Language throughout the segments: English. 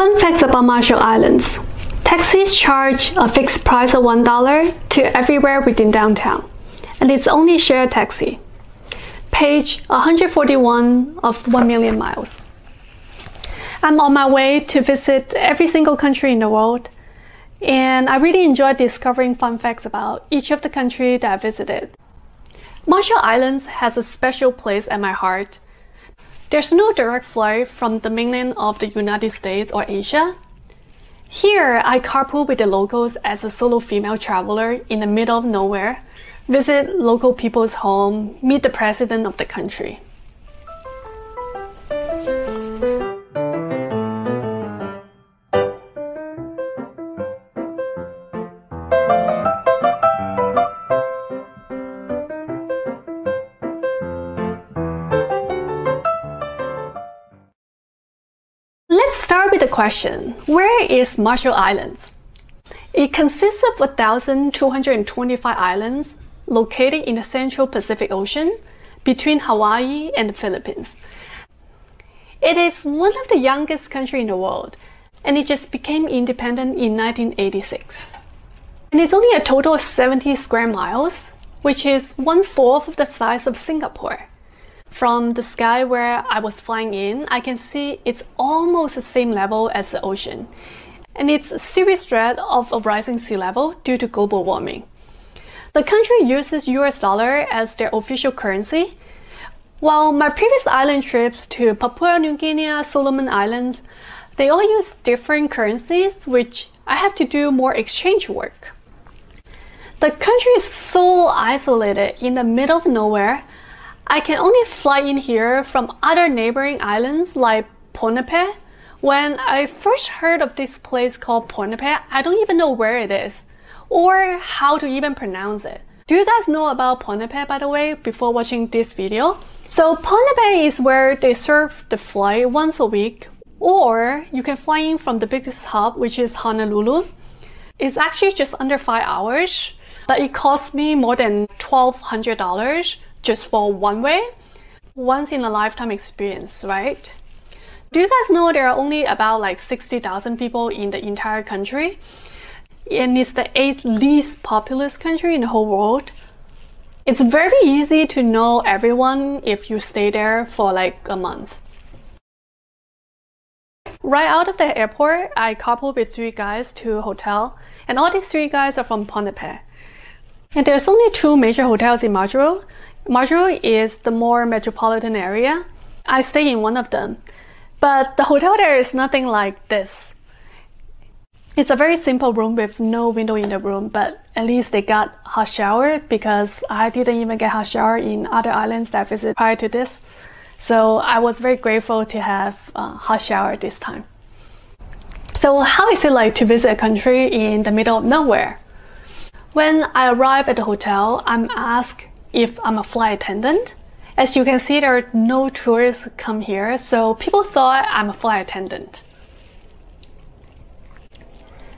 Fun facts about Marshall Islands. Taxis charge a fixed price of $1 to everywhere within downtown, and it's only shared taxi. Page 141 of 1 million miles. I'm on my way to visit every single country in the world, and I really enjoy discovering fun facts about each of the countries that I visited. Marshall Islands has a special place at my heart there's no direct flight from the mainland of the United States or Asia. Here, I carpool with the locals as a solo female traveler in the middle of nowhere, visit local people's home, meet the president of the country. The question, where is Marshall Islands? It consists of 1,225 islands located in the central Pacific Ocean between Hawaii and the Philippines. It is one of the youngest countries in the world, and it just became independent in 1986. And it's only a total of 70 square miles, which is one fourth of the size of Singapore. From the sky where I was flying in, I can see it's almost the same level as the ocean. And it's a serious threat of a rising sea level due to global warming. The country uses US dollar as their official currency. While my previous island trips to Papua New Guinea, Solomon Islands, they all use different currencies, which I have to do more exchange work. The country is so isolated in the middle of nowhere I can only fly in here from other neighboring islands like Ponape. When I first heard of this place called Ponape, I don't even know where it is or how to even pronounce it. Do you guys know about Ponape by the way before watching this video? So Ponape is where they serve the flight once a week or you can fly in from the biggest hub which is Honolulu. It's actually just under 5 hours but it cost me more than $1,200 just for one way, once in a lifetime experience, right? Do you guys know there are only about like 60,000 people in the entire country? And it's the eighth least populous country in the whole world. It's very easy to know everyone if you stay there for like a month. Right out of the airport, I coupled with three guys to a hotel, and all these three guys are from Ponape. And there's only two major hotels in Majuro, Majuro is the more metropolitan area. I stay in one of them. But the hotel there is nothing like this. It's a very simple room with no window in the room, but at least they got hot shower because I didn't even get hot shower in other islands that I visited prior to this. So I was very grateful to have a hot shower this time. So how is it like to visit a country in the middle of nowhere? When I arrive at the hotel, I'm asked if I'm a flight attendant. As you can see, there are no tourists come here, so people thought I'm a flight attendant.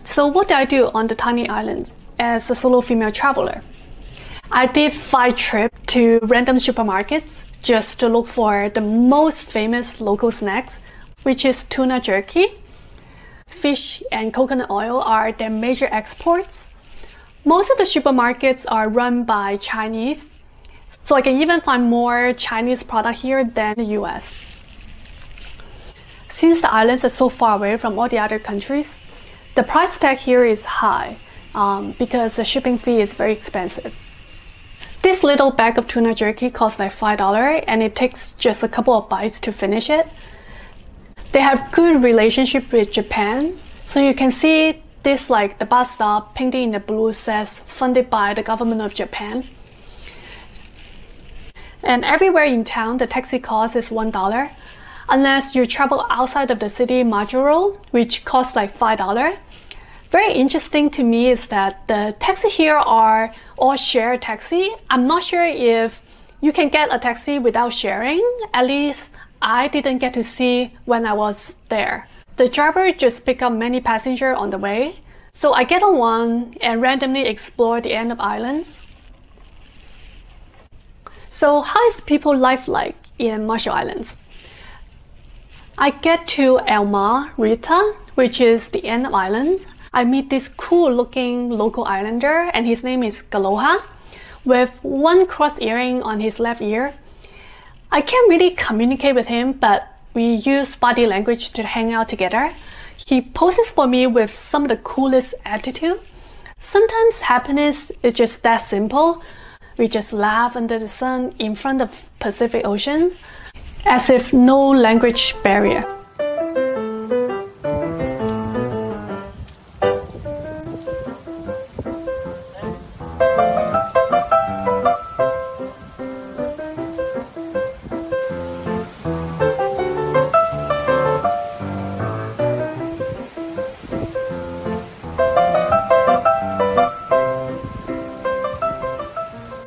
So what did I do on the tiny island as a solo female traveler? I did five trips to random supermarkets just to look for the most famous local snacks, which is tuna jerky. Fish and coconut oil are their major exports. Most of the supermarkets are run by Chinese so I can even find more Chinese product here than the US. Since the islands are so far away from all the other countries, the price tag here is high um, because the shipping fee is very expensive. This little bag of tuna jerky costs like $5 and it takes just a couple of bites to finish it. They have good relationship with Japan, so you can see this like the bus stop painted in the blue says funded by the government of Japan. And everywhere in town, the taxi cost is $1, unless you travel outside of the city Majuro, which costs like $5. Very interesting to me is that the taxi here are all share taxi. I'm not sure if you can get a taxi without sharing. At least I didn't get to see when I was there. The driver just pick up many passengers on the way. So I get on one and randomly explore the end of islands. So how is people life like in Marshall Islands? I get to Elma Rita, which is the end of islands, I meet this cool looking local islander and his name is Galoha with one cross earring on his left ear. I can't really communicate with him, but we use body language to hang out together. He poses for me with some of the coolest attitude. Sometimes happiness is just that simple. We just laugh under the sun in front of Pacific Ocean as if no language barrier.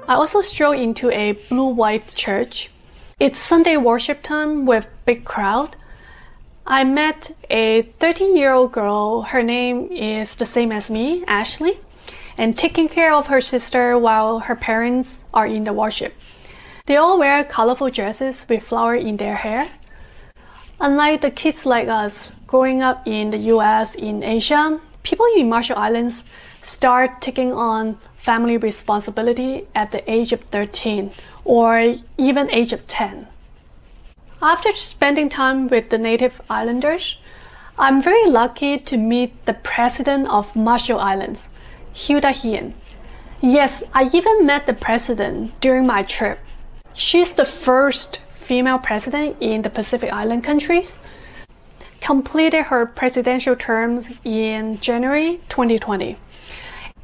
I also strolled into a blue-white church. It's Sunday worship time with big crowd. I met a 13-year-old girl. Her name is the same as me, Ashley, and taking care of her sister while her parents are in the worship. They all wear colorful dresses with flower in their hair. Unlike the kids like us growing up in the US, in Asia, people in Marshall Islands start taking on family responsibility at the age of 13 or even age of 10. After spending time with the native islanders, I'm very lucky to meet the president of Marshall Islands, Hilda Heine. Yes, I even met the president during my trip. She's the first female president in the Pacific Island countries, completed her presidential terms in January 2020.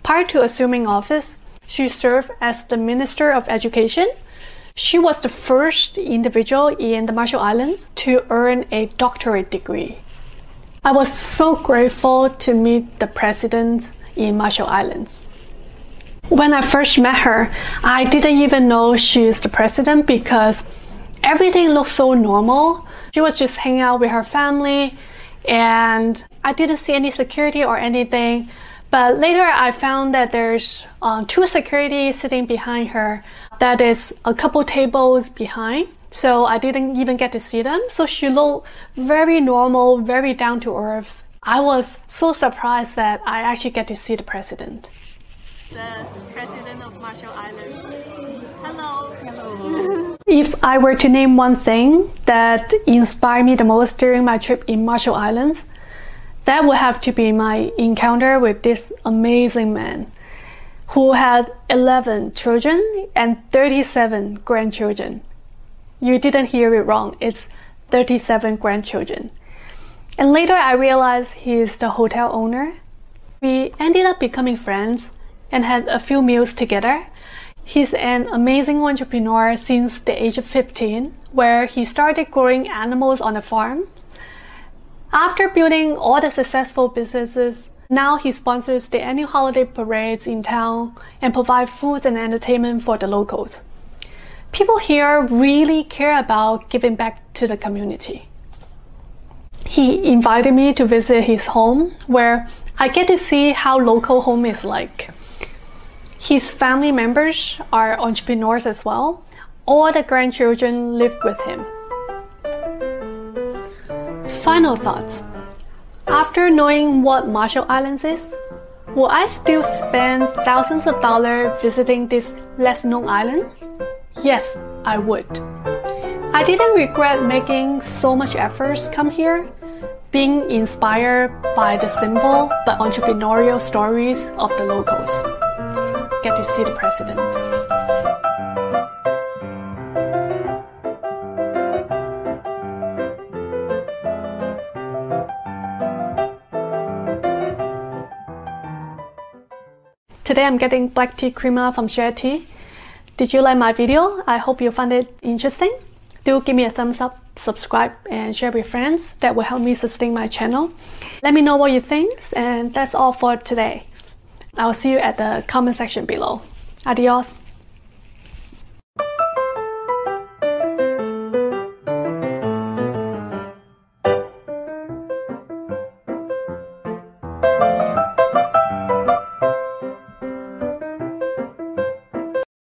Prior to assuming office, she served as the Minister of Education. She was the first individual in the Marshall Islands to earn a doctorate degree. I was so grateful to meet the president in Marshall Islands. When I first met her, I didn't even know she she's the president because everything looked so normal. She was just hanging out with her family and I didn't see any security or anything. But later I found that there's um, two security sitting behind her. That is a couple tables behind. So I didn't even get to see them. So she looked very normal, very down to earth. I was so surprised that I actually get to see the president. The president of Marshall Islands. Hello. Hello. if I were to name one thing that inspired me the most during my trip in Marshall Islands, that would have to be my encounter with this amazing man who had 11 children and 37 grandchildren. You didn't hear it wrong, it's 37 grandchildren. And later I realized he's the hotel owner. We ended up becoming friends and had a few meals together. He's an amazing entrepreneur since the age of 15, where he started growing animals on a farm after building all the successful businesses, now he sponsors the annual holiday parades in town and provides food and entertainment for the locals. People here really care about giving back to the community. He invited me to visit his home where I get to see how local home is like. His family members are entrepreneurs as well. All the grandchildren live with him. Final thoughts. After knowing what Marshall Islands is, will I still spend thousands of dollars visiting this less known island? Yes, I would. I didn't regret making so much efforts come here, being inspired by the simple but entrepreneurial stories of the locals. Get to see the president. Today I'm getting black tea creamer from Share Tea. Did you like my video? I hope you found it interesting. Do give me a thumbs up, subscribe and share with friends. That will help me sustain my channel. Let me know what you think and that's all for today. I'll see you at the comment section below. Adios.